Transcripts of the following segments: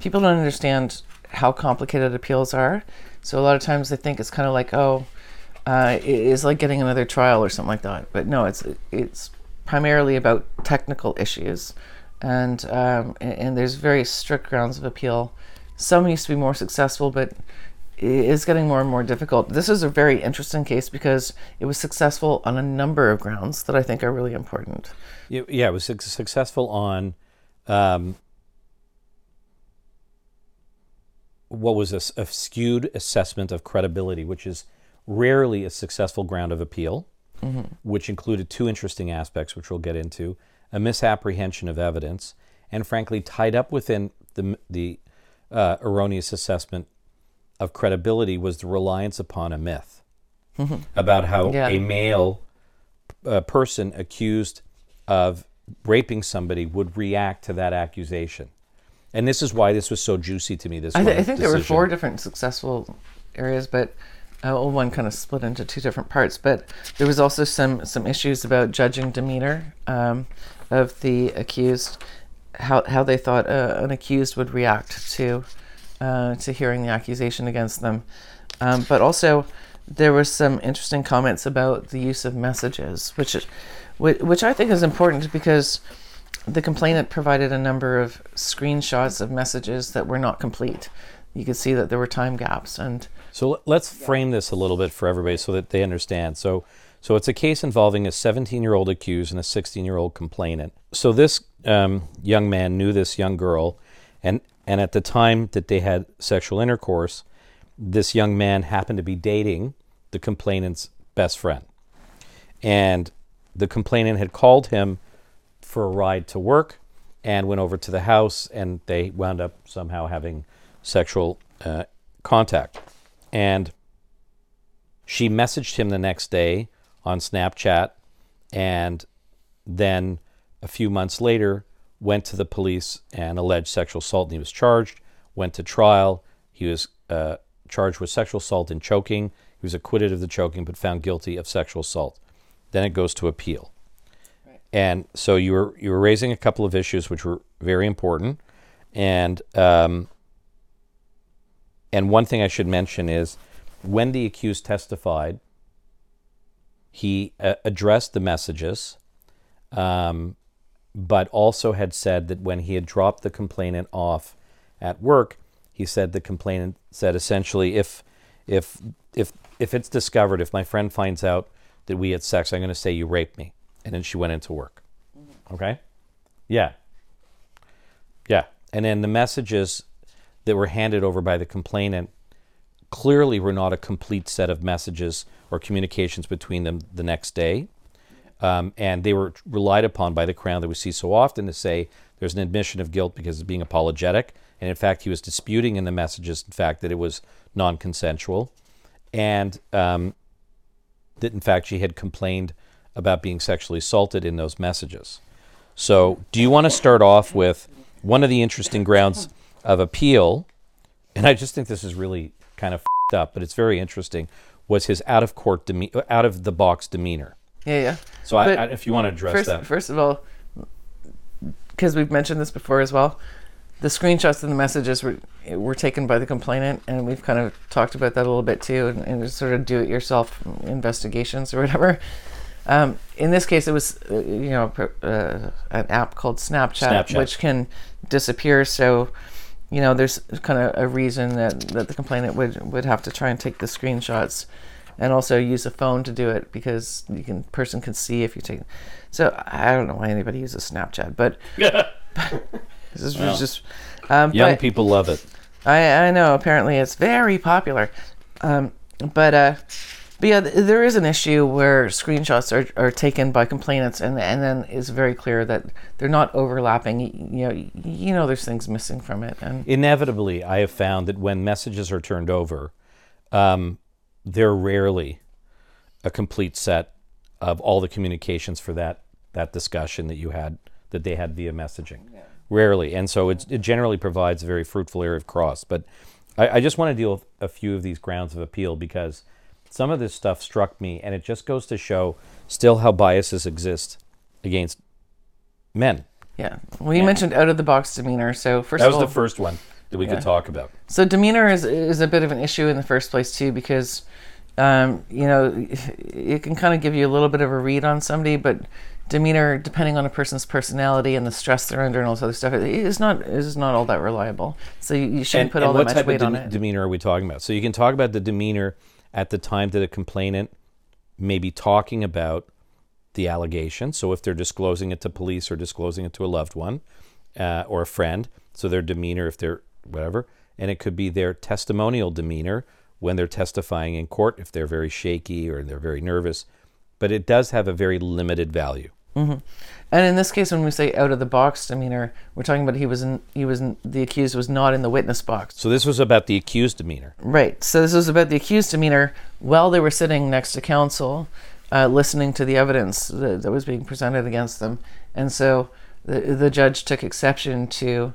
people don't understand how complicated appeals are. So a lot of times they think it's kind of like, oh, uh, it is like getting another trial or something like that. But no, it's it's primarily about technical issues, and um, and, and there's very strict grounds of appeal. Some used to be more successful, but it is getting more and more difficult. This is a very interesting case because it was successful on a number of grounds that I think are really important. Yeah, it was successful on um, what was a skewed assessment of credibility, which is rarely a successful ground of appeal, which included two interesting aspects, which we'll get into a misapprehension of evidence, and frankly, tied up within the, the uh, erroneous assessment of credibility was the reliance upon a myth about how Yeah. a male uh, person accused of raping somebody would react to that accusation. And this is why this was so juicy to me. This I, th- I think there were four different successful areas, but uh, one kind of split into two different parts. But there was also some some issues about judging demeanor um, of the accused, how how they thought uh, an accused would react to uh, to hearing the accusation against them, um, but also there were some interesting comments about the use of messages, which which I think is important because the complainant provided a number of screenshots of messages that were not complete. You could see that there were time gaps, and So let's frame this a little bit for everybody so that they understand. So, so it's a case involving a 17-year-old accused and a 16-year-old complainant. So this um, young man knew this young girl, and and at the time that they had sexual intercourse, this young man happened to be dating the complainant's best friend, and the complainant had called him for a ride to work and went over to the house and they wound up somehow having sexual uh, contact. And she messaged him the next day on Snapchat and then a few months later went to the police and alleged sexual assault and he was charged went to trial. He was uh, charged with sexual assault and choking. He was acquitted of the choking but found guilty of sexual assault. Then it goes to appeal and so you were you were raising a couple of issues which were very important. And um, and one thing I should mention is when the accused testified, he uh, addressed the messages, um, but also had said that when he had dropped the complainant off at work, he said the complainant said essentially, if if if if it's discovered, if my friend finds out that we had sex, I'm going to say you raped me, and then she went into work. Okay, yeah, yeah, and then the messages that were handed over by the complainant clearly were not a complete set of messages or communications between them the next day. Um, and they were relied upon by the Crown that we see so often to say there's an admission of guilt because of being apologetic. And in fact, he was disputing in the messages, in fact, that it was non consensual. And um, that in fact she had complained about being sexually assaulted in those messages. So, do you want to start off with one of the interesting grounds of appeal? And I just think this is really kind of fed up, but it's very interesting. Was his out of court, deme- out of the box demeanor? yeah, yeah. So, I, I, if you want to address First, that, first of all, because we've mentioned this before as well, the screenshots and the messages were were taken by the complainant, and we've kind of talked about that a little bit too, and, and sort of do-it-yourself investigations or whatever. Um, in this case, it was uh, you know uh, an app called Snapchat, Snapchat. which can disappear. So you know there's kind of a reason that, that the complainant would would have to try and take the screenshots and also use a phone to do it because you can person can see if you take so i don't know why anybody uses snapchat but this is just um, young but people love it. I, I know apparently it's very popular um, but uh but yeah, there is an issue where screenshots are, are taken by complainants, and and then it's very clear that they're not overlapping. You, know, you know, there's things missing from it, and Inevitably, I have found that when messages are turned over, um, they're rarely a complete set of all the communications for that that discussion that you had that they had via messaging. Rarely, and so it's, it generally provides a very fruitful area of cross. But I, I just want to deal with a few of these grounds of appeal because some of this stuff struck me, and it just goes to show still how biases exist against men. yeah. Well, you mentioned out of the box demeanor. So first That of was all, the first one. that we could talk about. So demeanor is is a bit of an issue in the first place too, because um, you know it can kind of give you a little bit of a read on somebody, but demeanor, depending on a person's personality and the stress they're under and all this other stuff, it is not is not all that reliable. So you, you shouldn't put all that what much type weight of on it. demeanor are we talking about? So you can talk about the demeanor at the time that a complainant may be talking about the allegation. So if they're disclosing it to police or disclosing it to a loved one uh, or a friend, so their demeanor, if they're whatever, and it could be their testimonial demeanor when they're testifying in court, if they're very shaky or they're very nervous. But it does have a very limited value. And in this case, when we say out of the box demeanor, we're talking about he was in, he was in, the accused was not in the witness box. So this was about the accused demeanor. Right. So this was about the accused demeanor while they were sitting next to counsel, uh, listening to the evidence that, that was being presented against them, and so the the judge took exception to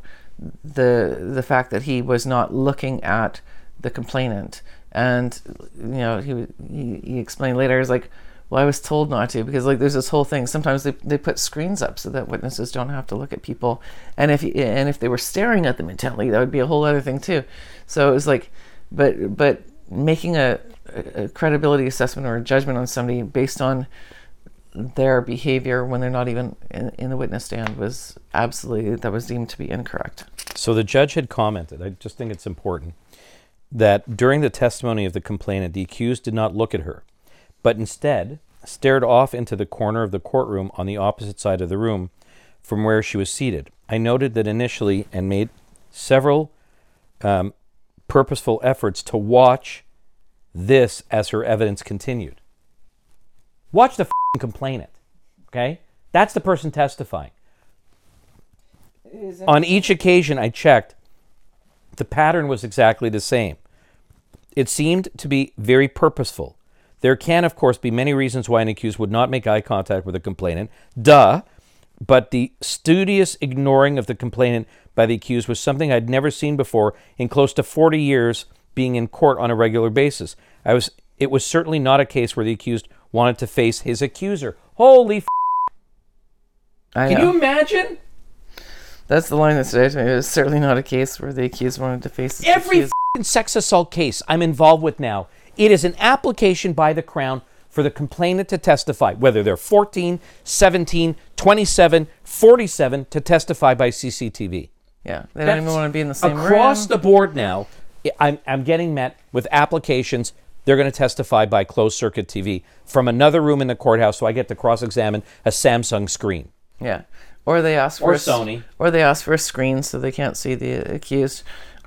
the the fact that he was not looking at the complainant, and you know he he, he explained later is like. Well, I was told not to because like there's this whole thing. Sometimes they, they put screens up so that witnesses don't have to look at people, and if and if they were staring at them intently, that would be a whole other thing too. So it was like, but but making a, a credibility assessment or a judgment on somebody based on their behavior when they're not even in, in the witness stand was absolutely that was deemed to be incorrect. So the judge had commented, I just think it's important, that during the testimony of the complainant, the accused did not look at her, but instead stared off into the corner of the courtroom on the opposite side of the room from where she was seated. I noted that initially and made several um, purposeful efforts to watch this as her evidence continued. Watch the f***ing complainant, okay? That's the person testifying. On each occasion I checked, the pattern was exactly the same. It seemed to be very purposeful. There can, of course, be many reasons why an accused would not make eye contact with a complainant. Duh. But the studious ignoring of the complainant by the accused was something I'd never seen before in close to 40 years being in court on a regular basis. I was it was certainly not a case where the accused wanted to face his accuser. Holy f- I Can you imagine? That's the line that stood out to me. It was certainly not a case where the accused wanted to face accuser. Every accused. f***ing sex assault case I'm involved with now, it is an application by the Crown for the complainant to testify, whether they're 14, 17, 27, 47, to testify by CCTV. Yeah, they don't even want to be in the same room. Across room. the board now, I- I'm, I'm getting met with applications. They're going to testify by closed circuit TV from another room in the courthouse, so I get to cross examine a Samsung screen. Yeah, or they ask for Or a s- Sony. or they ask for a screen so they can't see the accused,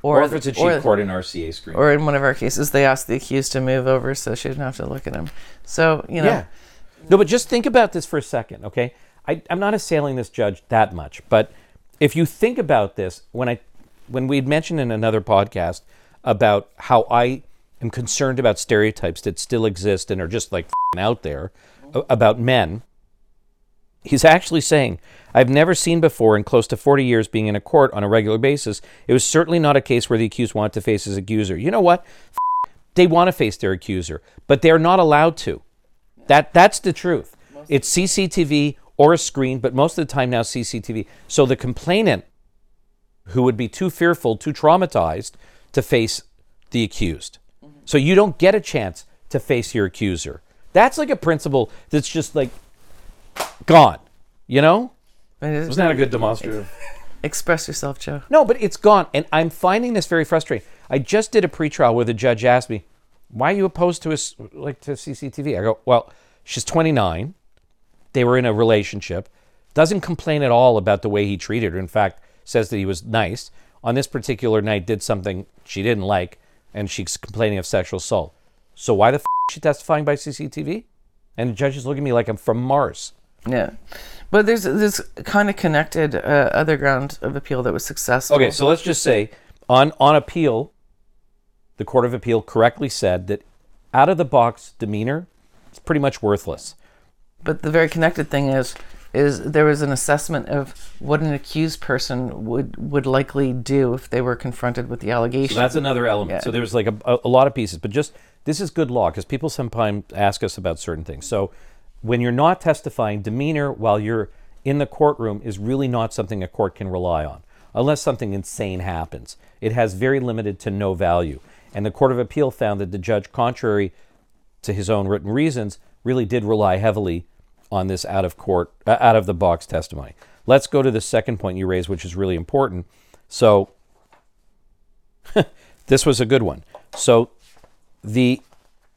Or, or, if it's a cheat or, court, an RCA screen. or in one of our cases, they asked the accused to move over so she didn't have to look at him. So you know, Yeah. No, but just think about this for a second, okay? I, I'm not assailing this judge that much, but if you think about this, when I when we'd mentioned in another podcast about how I am concerned about stereotypes that still exist and are just like out there about men, he's actually saying, I've never seen before in close to 40 years being in a court on a regular basis, it was certainly not a case where the accused wanted to face his accuser. You know what? F- they want to face their accuser, but they're not allowed to. That that's the truth. It's CCTV or a screen, but most of the time now CCTV. So the complainant who would be too fearful, too traumatized to face the accused. Mm-hmm. So you don't get a chance to face your accuser. That's like a principle that's just like gone. You know? It is- Wasn't that a good demonstrative? express yourself, Joe. No, but it's gone. And I'm finding this very frustrating. I just did a pretrial where the judge asked me, why are you opposed to us like to CCTV? I go, well, she's 29. They were in a relationship. Doesn't complain at all about the way he treated her. In fact, says that he was nice. On this particular night, did something she didn't like, and she's complaining of sexual assault. So why the f- is she testifying by CCTV? And the judge is looking at me like I'm from Mars. Yeah, but there's this kind of connected uh, other ground of appeal that was successful. Okay, so let's just say on on appeal, the Court of Appeal correctly said that out of the box demeanor is pretty much worthless. But the very connected thing is, is there was an assessment of what an accused person would would likely do if they were confronted with the allegation. So that's another element. Yeah. So there's like a, a, a lot of pieces, but just this is good law because people sometimes ask us about certain things. So when you're not testifying, demeanor while you're in the courtroom is really not something a court can rely on. unless something insane happens. It has very limited to no value. And the Court of Appeal found that the judge, contrary to his own written reasons, really did rely heavily on this out of court, uh, out of the box testimony. Let's go to the second point you raised, which is really important. So, this was a good one. So, the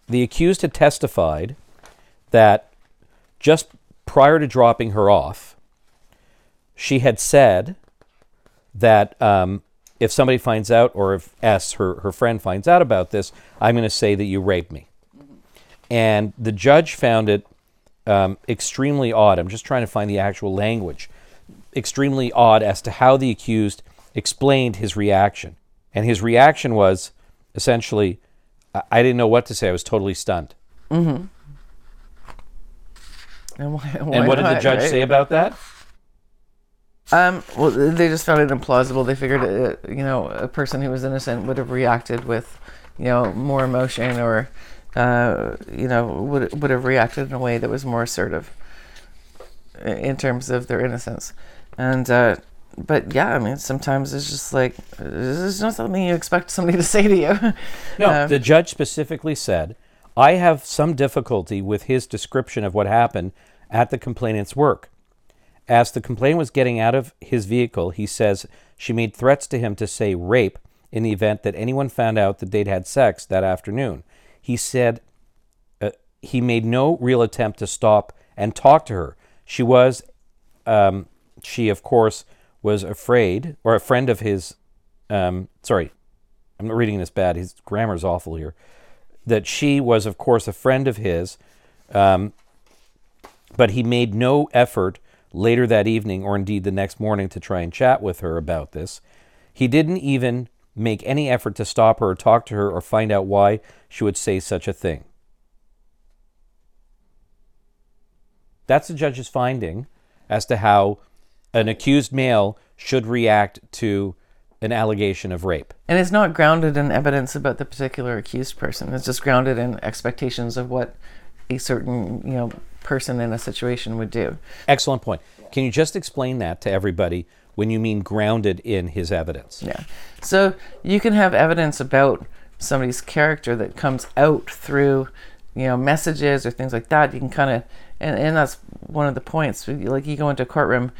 the accused had testified that just prior to dropping her off, she had said that um, if somebody finds out, or if S, her, her friend, finds out about this, I'm going to say that you raped me. And the judge found it um, extremely odd. I'm just trying to find the actual language. Extremely odd as to how the accused explained his reaction. And his reaction was essentially, I, I didn't know what to say. I was totally stunned. Mm-hmm. And, why, why and what did the judge right? say about that? Um, well, they just found it implausible. They figured, uh, you know, a person who was innocent would have reacted with, you know, more emotion or, uh, you know, would would have reacted in a way that was more assertive in terms of their innocence. And, uh, but yeah, I mean, sometimes it's just like, this is not something you expect somebody to say to you. No, Um, the judge specifically said, I have some difficulty with his description of what happened at the complainant's work. As the complainant was getting out of his vehicle, he says she made threats to him to say rape in the event that anyone found out that they'd had sex that afternoon. He said uh, he made no real attempt to stop and talk to her. She was, um, she of course, was afraid, or a friend of his, um, sorry, I'm not reading this bad. His grammar's awful here. That she was, of course, a friend of his, um, but he made no effort later that evening or indeed the next morning to try and chat with her about this. He didn't even make any effort to stop her or talk to her or find out why she would say such a thing. That's the judge's finding as to how an accused male should react to an allegation of rape. and it's not grounded in evidence about the particular accused person. It's just grounded in expectations of what a certain, you know, person in a situation would do. Excellent point. Can you just explain that to everybody when you mean grounded in his evidence? Yeah. So you can have evidence about somebody's character that comes out through, you know, messages or things like that. You can kind of, and, and that's one of the points. Like you go into a courtroom,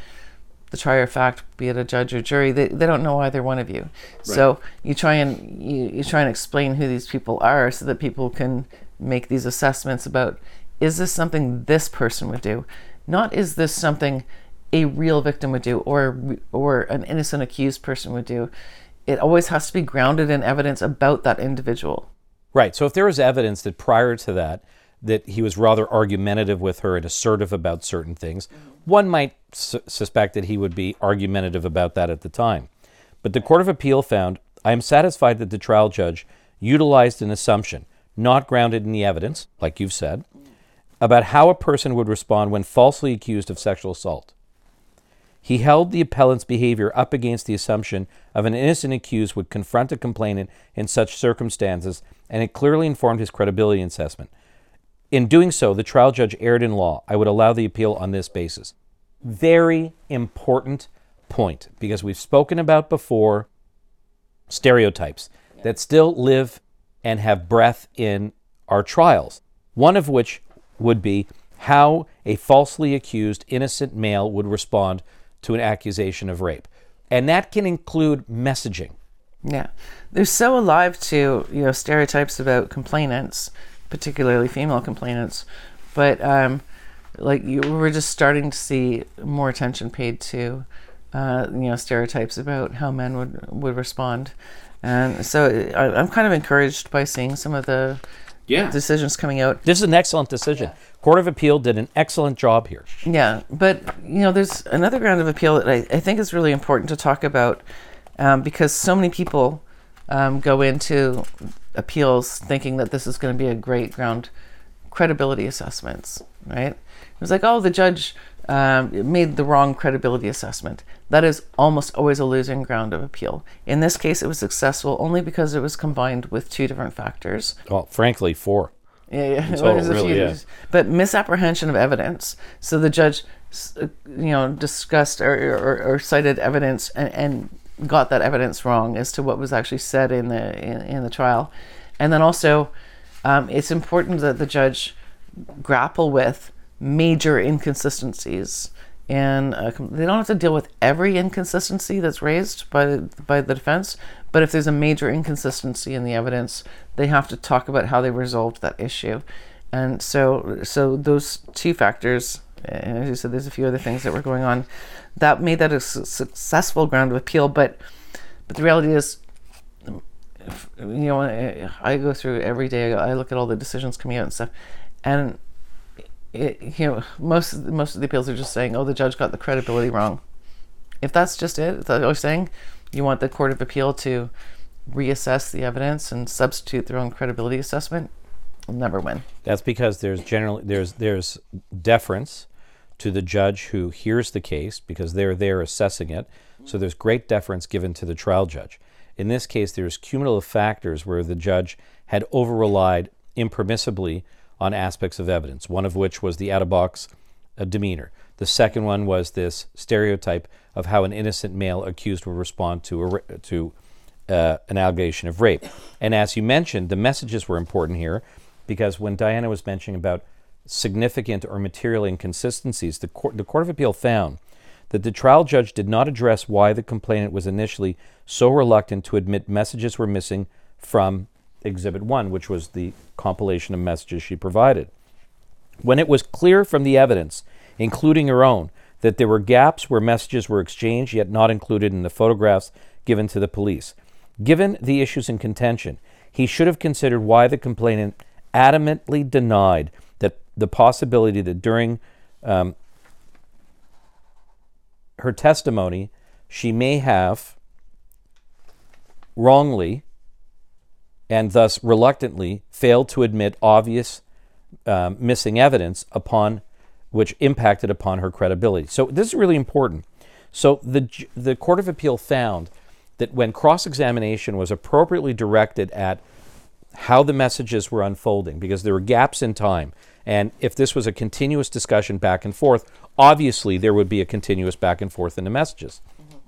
the trier of fact, be it a judge or jury, they, they don't know either one of you. So you try and you, you try and explain who these people are so that people can make these assessments about is this something this person would do? Not is this something a real victim would do or or an innocent accused person would do. It always has to be grounded in evidence about that individual. Right. So if there was evidence that prior to that that he was rather argumentative with her and assertive about certain things, one might su- suspect that he would be argumentative about that at the time. But the Court of Appeal found I am satisfied that the trial judge utilized an assumption, not grounded in the evidence, like you've said, about how a person would respond when falsely accused of sexual assault. He held the appellant's behavior up against the assumption of an innocent accused would confront a complainant in such circumstances, and it clearly informed his credibility assessment. In doing so, the trial judge erred in law. I would allow the appeal on this basis. Very important point, because we've spoken about before stereotypes that still live and have breath in our trials. One of which would be how a falsely accused innocent male would respond to an accusation of rape. And that can include messaging. Yeah, they're so alive to you know stereotypes about complainants, particularly female complainants. But um, like you, we're just starting to see more attention paid to uh, you know stereotypes about how men would would respond, and so I, I'm kind of encouraged by seeing some of the yeah. decisions coming out. This is an excellent decision. Court of Appeal did an excellent job here. Yeah, but you know, there's another ground of appeal that I, I think is really important to talk about um, because so many people um, go into appeals thinking that this is going to be a great ground credibility assessments, right? It was like, oh, the judge um, made the wrong credibility assessment. That is almost always a losing ground of appeal. In this case, it was successful only because it was combined with two different factors. Well, frankly, four. Yeah, yeah. total, Well, really, yeah. But misapprehension of evidence. So the judge, uh, you know, discussed or, or, or cited evidence and, and got that evidence wrong as to what was actually said in the in, in the trial, and then also um, it's important that the judge grapple with major inconsistencies. And uh, they don't have to deal with every inconsistency that's raised by the, by the defense but if there's a major inconsistency in the evidence they have to talk about how they resolved that issue. And so so those two factors and as you said there's a few other things that were going on that made that a su- successful ground of appeal but but the reality is you know i go through every day i look at all the decisions coming out and stuff and it, you know, most most of the appeals are just saying, "Oh, the judge got the credibility wrong." If that's just it, if that's what you're saying, you want the court of appeal to reassess the evidence and substitute their own credibility assessment. Never win. That's because there's generally there's there's deference to the judge who hears the case because they're there assessing it. So there's great deference given to the trial judge. In this case, there's cumulative factors where the judge had over relied impermissibly on aspects of evidence, one of which was the out of box uh, demeanor. The second one was this stereotype of how an innocent male accused would respond to, a, to uh, an allegation of rape. And as you mentioned, the messages were important here because when Diana was mentioning about significant or material inconsistencies, the court, the court of Appeal found that the trial judge did not address why the complainant was initially so reluctant to admit messages were missing from Exhibit 1, which was the compilation of messages she provided. When it was clear from the evidence, including her own, that there were gaps where messages were exchanged yet not included in the photographs given to the police. Given the issues in contention, he should have considered why the complainant adamantly denied the possibility that during um, her testimony she may have wrongly and thus reluctantly failed to admit obvious um, missing evidence upon which impacted upon her credibility. So this is really important. So the the Court of Appeal found that when cross-examination was appropriately directed at how the messages were unfolding, because there were gaps in time, and if this was a continuous discussion back and forth, obviously there would be a continuous back and forth in the messages. Mm-hmm.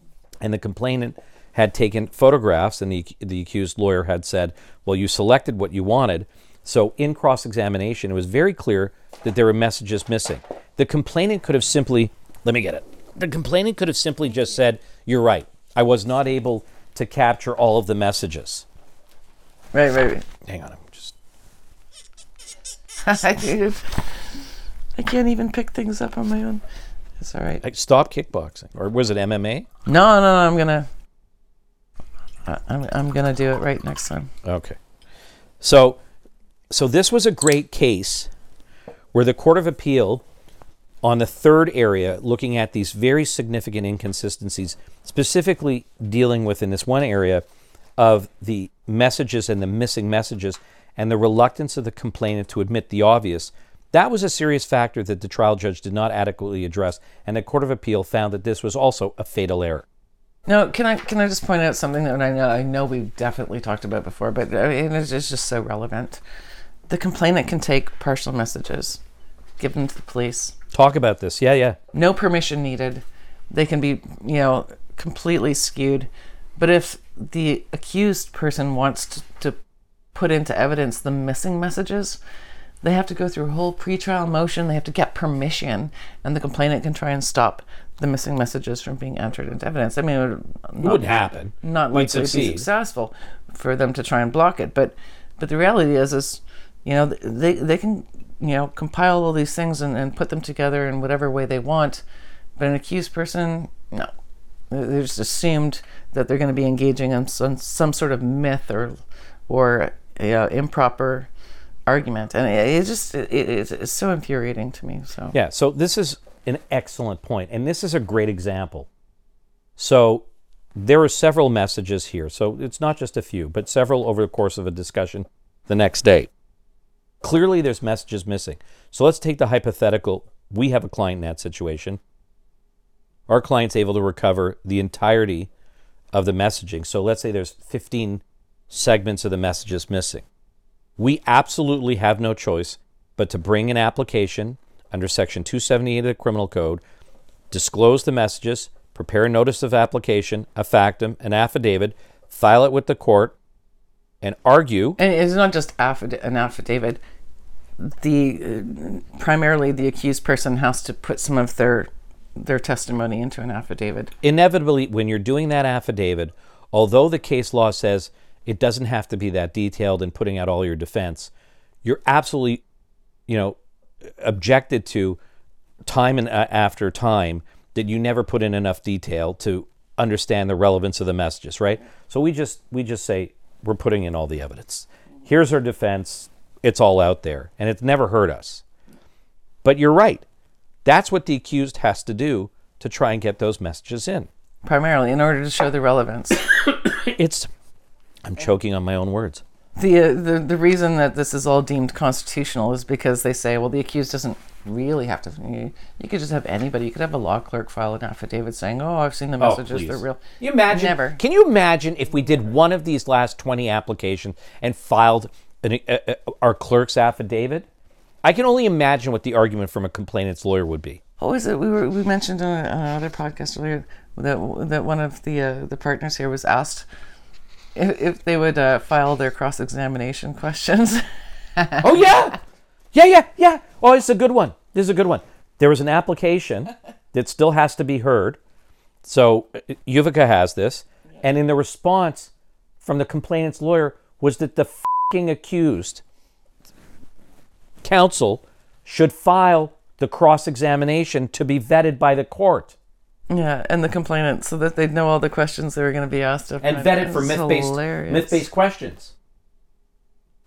And the complainant had taken photographs, and the, the accused lawyer had said, Well, you selected what you wanted. So, in cross examination, it was very clear that there were messages missing. The complainant could have simply, let me get it. The complainant could have simply just said, You're right. I was not able to capture all of the messages. Right, right, right. Hang on. I'm just. I can't even pick things up on my own. It's all right. stop kickboxing. Or was it MMA? No, no, no. I'm going to. Uh, I'm, I'm going to do it right next time. Okay. So, so this was a great case where the Court of Appeal, on the third area, looking at these very significant inconsistencies, specifically dealing with in this one area of the messages and the missing messages and the reluctance of the complainant to admit the obvious, that was a serious factor that the trial judge did not adequately address, and the Court of Appeal found that this was also a fatal error. Now, can I can I just point out something that I know I know we've definitely talked about before, but I mean, it's, just so relevant. The complainant can take partial messages, give them to the police. Talk about this. Yeah, yeah. No permission needed. They can be, you know, completely skewed. But if the accused person wants to, to put into evidence the missing messages, they have to go through a whole pretrial motion. They have to get permission, and the complainant can try and stop the missing messages from being entered into evidence. I mean, it would not, would happen. Not likely to be successful for them to try and block it. But but the reality is, is you know, they they can you know compile all these things and, and put them together in whatever way they want. But an accused person, no, they're just assumed that they're going to be engaging in some some sort of myth or or you know, improper argument, and it, it just it, it's, it's so infuriating to me. So yeah, so this is an excellent point, and this is a great example. So there are several messages here. So it's not just a few, but several over the course of a discussion the next day. Clearly, there's messages missing. So let's take the hypothetical we have a client in that situation. Our client's able to recover the entirety of the messaging. So let's say there's 15 segments of the messages missing. We absolutely have no choice but to bring an application under Section 278 of the Criminal Code, disclose the messages, prepare a notice of application, a factum, an affidavit, file it with the court, and argue. And it's not just affid- an affidavit. The uh, primarily the accused person has to put some of their their testimony into an affidavit. Inevitably, when you're doing that affidavit, although the case law says it doesn't have to be that detailed in putting out all your defense, you're absolutely, you know, objected to time and uh, after time that you never put in enough detail to understand the relevance of the messages, right? So we just we just say we're putting in all the evidence. Here's our defense. It's all out there, and it's never hurt us. But you're right. That's what the accused has to do to try and get those messages in. Primarily, in order to show the relevance. It's I'm choking on my own words. The, uh, the the reason that this is all deemed constitutional is because they say, well, the accused doesn't really have to. You, you could just have anybody. You could have a law clerk file an affidavit saying, "Oh, I've seen the messages. They're real." You imagine? Never. Can you imagine if we did one of these last twenty applications and filed an, uh, uh, our clerk's affidavit? I can only imagine what the argument from a complainant's lawyer would be. What was it? We were we mentioned on another podcast earlier that that one of the uh, the partners here was asked if, if they would uh, file their cross examination questions. oh yeah, yeah, yeah, yeah. Oh, it's a good one. This is a good one. There was an application that still has to be heard. So uh, Uvica has this, and in the response from the complainant's lawyer was that the fing accused counsel should file the cross examination to be vetted by the court. Yeah, and the complainant, so that they'd know all the questions they were going to be asked of and vetted for myth-based myth-based questions.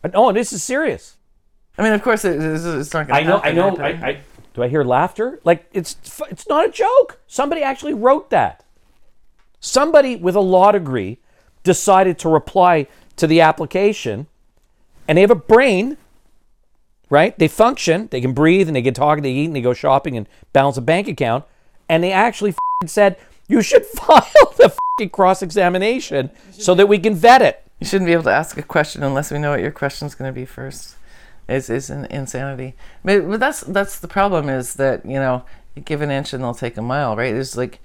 But, oh, this is serious. I mean, of course, it, it's, it's not I going to know. I know. I, I do. I hear laughter. Like it's it's not a joke. Somebody actually wrote that. Somebody with a law degree decided to reply to the application, and they have a brain. Right? They function. They can breathe, and they can talk, and they eat, and they go shopping, and balance a bank account. And they actually said you should file the f***ing cross examination so that we can vet it. You shouldn't be able to ask a question unless we know what your question is going to be first. Is is an insanity. But, but that's that's the problem is that you know you give an inch and they'll take a mile, right? There's like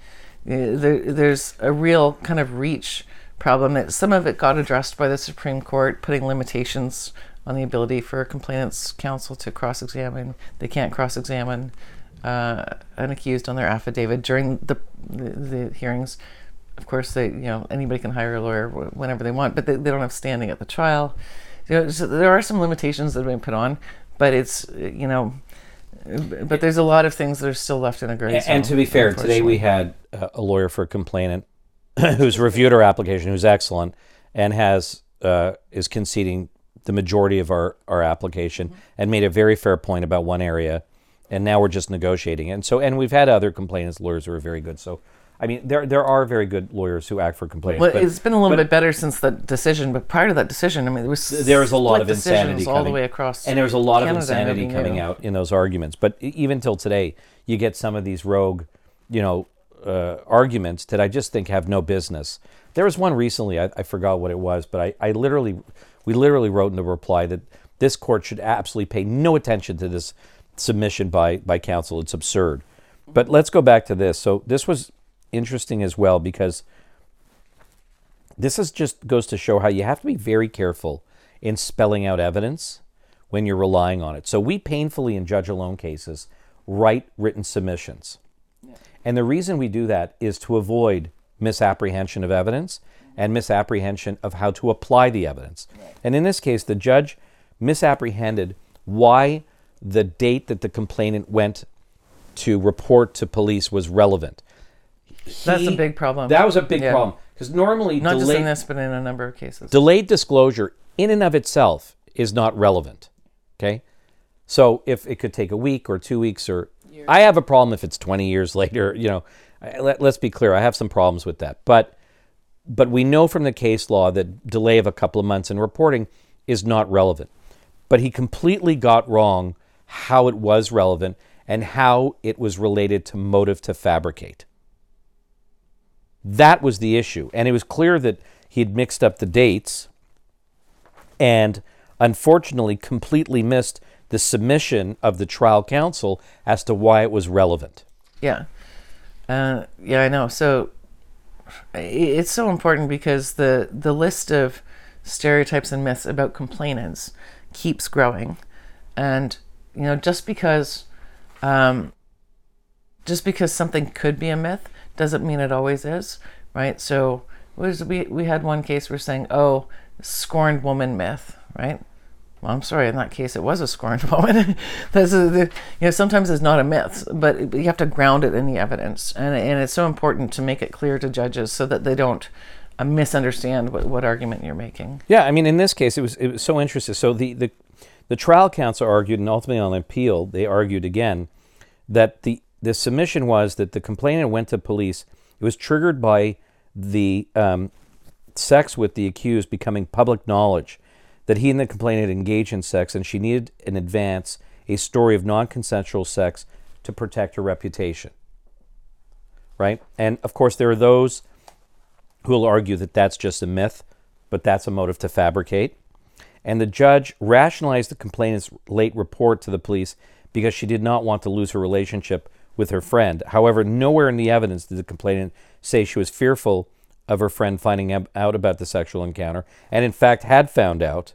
uh, there, there's a real kind of reach problem that some of it got addressed by the Supreme Court, putting limitations on the ability for a complainant's counsel to cross-examine. They can't cross-examine uh, an accused on their affidavit during the, the the hearings. Of course, they you know anybody can hire a lawyer whenever they want, but they, they don't have standing at the trial. You know, so there are some limitations that have been put on, but it's you know, but there's a lot of things that are still left in a gray zone. And to be fair, today we had a lawyer for a complainant who's reviewed our application, who's excellent, and has uh, is conceding the majority of our our application, and made a very fair point about one area, and now we're just negotiating. And so, and we've had other complainants lawyers who are very good. So, I mean, there there are very good lawyers who act for complainants. Well, but it's been a little bit better since that decision, but prior to that decision, I mean, there was there was a lot of insanity decisions all the way across, and there was a lot Canada of insanity coming out in those arguments. But even till today, you get some of these rogue, you know, uh, arguments that I just think have no business. There was one recently, I, I forgot what it was, but I, I literally, we literally wrote in the reply that this court should absolutely pay no attention to this submission by by counsel. It's absurd. But let's go back to this. So this was interesting as well because this is just goes to show how you have to be very careful in spelling out evidence when you're relying on it. So we painfully in judge alone cases write written submissions. And the reason we do that is to avoid misapprehension of evidence and misapprehension of how to apply the evidence. And in this case, the judge misapprehended why the date that the complainant went to report to police was relevant. That's a big problem. That was a big Yeah. problem because normally not just in this, but in a number of cases. delayed disclosure in and of itself is not relevant. Okay, so if it could take a week or two weeks or I have a problem if it's 20 years later. You know, let, let's be clear. I have some problems with that, but but we know from the case law that delay of a couple of months in reporting is not relevant. But he completely got wrong how it was relevant and how it was related to motive to fabricate. That was the issue. And it was clear that he had mixed up the dates and unfortunately completely missed the submission of the trial counsel as to why it was relevant. Yeah. Uh, yeah, I know. So it's so important because the the list of stereotypes and myths about complainants keeps growing, and you know just because um, just because something could be a myth doesn't mean it always is, right? So was we we had one case we're saying, oh, scorned woman myth, right? Well, I'm sorry. In that case, it was a scorned a, the, you know sometimes it's not a myth, but you have to ground it in the evidence, and and it's so important to make it clear to judges so that they don't uh, misunderstand what, what argument you're making. Yeah, I mean, in this case, it was it was so interesting. So the the, the trial counsel argued, and ultimately on appeal, they argued again that the the submission was that the complainant went to police. It was triggered by the um, sex with the accused becoming public knowledge that he and the complainant engaged in sex, and she needed in advance a story of non-consensual sex to protect her reputation. Right, and of course there are those who will argue that that's just a myth, but that's a motive to fabricate. And the judge rationalized the complainant's late report to the police because she did not want to lose her relationship with her friend. However, nowhere in the evidence did the complainant say she was fearful of her friend finding out about the sexual encounter, and in fact had found out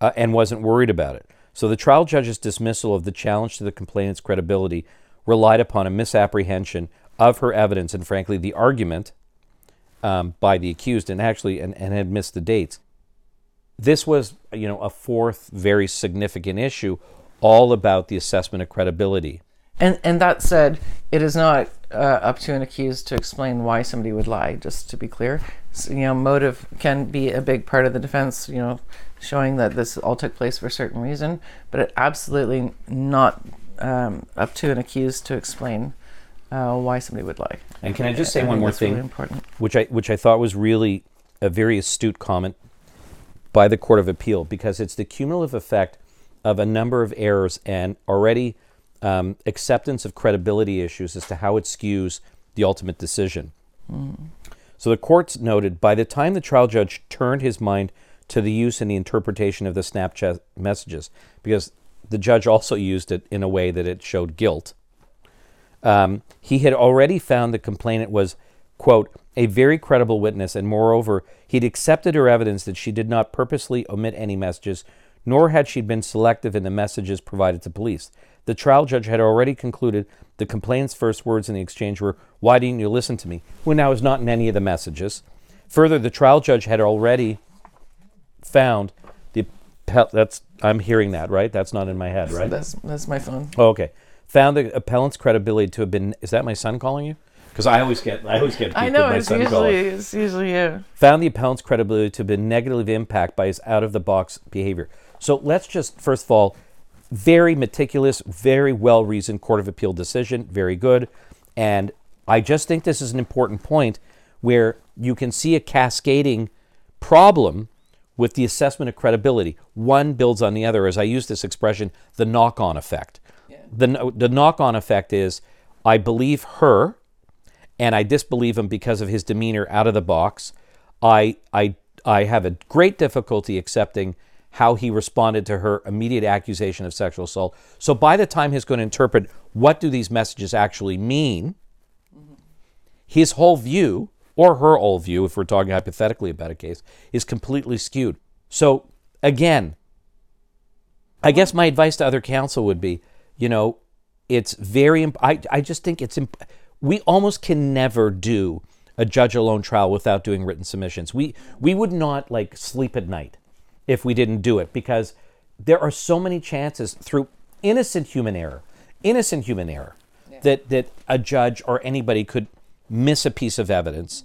uh, and wasn't worried about it. So the trial judge's dismissal of the challenge to the complainant's credibility relied upon a misapprehension of her evidence and, frankly, the argument um, by the accused, and actually, and, and had missed the dates. This was, you know, a fourth very significant issue, all about the assessment of credibility. And and that said, it is not uh, up to an accused to explain why somebody would lie. Just to be clear, so, you know, motive can be a big part of the defense. You know, showing that this all took place for a certain reason, but it absolutely not um, up to an accused to explain uh, why somebody would lie. And can I just say I one think more that's really thing? important. which I which I thought was really a very astute comment by the Court of Appeal because it's the cumulative effect of a number of errors and already um, acceptance of credibility issues as to how it skews the ultimate decision. So the courts noted by the time the trial judge turned his mind to the use and the interpretation of the Snapchat messages, because the judge also used it in a way that it showed guilt um, he had already found the complainant was, quote, a very credible witness, and moreover, he'd accepted her evidence that she did not purposely omit any messages, nor had she been selective in the messages provided to police. The trial judge had already concluded the complainant's first words in the exchange were, Why didn't you listen to me? When now is not in any of the messages. Further, the trial judge had already found the that's I'm hearing that, right? That's not in my head, right? That's that's my phone. Oh, okay. Found the appellant's credibility to have been. Is that my son calling you? Because I always get I always get. I know my it's son usually calling. it's usually you. Found the appellant's credibility to have been negatively impacted by his out of the box behavior. So let's just first of all, very meticulous, very well reasoned court of appeal decision, very good, and I just think this is an important point where you can see a cascading problem with the assessment of credibility. One builds on the other. As I use this expression, the knock on effect. The, the knock on effect is I believe her and I disbelieve him because of his demeanor out of the box. I, I, I have a great difficulty accepting how he responded to her immediate accusation of sexual assault. So by the time he's going to interpret what do these messages actually mean, his whole view, or her whole view, if we're talking hypothetically about a case, is completely skewed. So again, I guess my advice to other counsel would be, you know, it's very. Imp- I I just think it's. Imp- we almost can never do a judge alone trial without doing written submissions. We we would not like sleep at night if we didn't do it because there are so many chances through innocent human error, innocent human error, that that a judge or anybody could miss a piece of evidence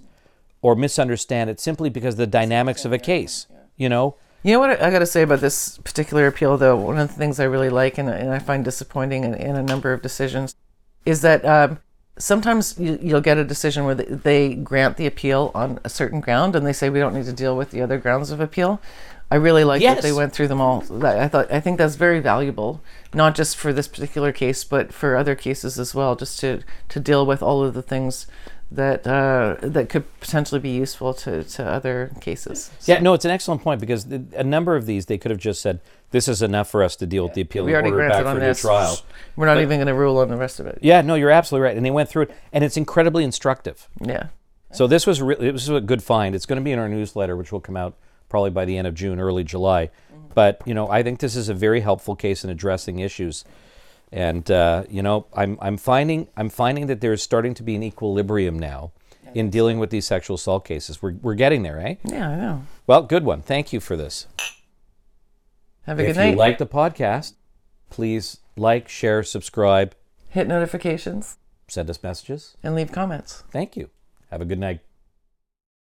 or misunderstand it simply because of the dynamics of a case. You know, You know what I, I got to say about this particular appeal, though? One of the things I really like and, and I find disappointing in, in a number of decisions is that um, sometimes you, you'll get a decision where they, they grant the appeal on a certain ground and they say we don't need to deal with the other grounds of appeal. I really like that they went through them all. I thought I think that's very valuable, not just for this particular case, but for other cases as well, just to to deal with all of the things that uh, that could potentially be useful to, to other cases. Yeah, no, it's an excellent point because a number of these they could have just said this is enough for us to deal with the appeal We and order back granted on for this. trial. We're not even going to rule on the rest of it. Yeah, no, you're absolutely right, and they went through it, and it's incredibly instructive. Yeah. So this was re- it was a good find. It's going to be in our newsletter, which will come out probably by the end of June, early July. But you know, I think this is a very helpful case in addressing issues, and uh, you know, I'm I'm finding I'm finding that there's starting to be an equilibrium now in dealing with these sexual assault cases. We're we're getting there, eh? Yeah, I know. Well, good one. Thank you for this. Have a if good night. If you like the podcast, please like, share, subscribe, Hit notifications send us messages. and leave comments. Thank you. Have a good night.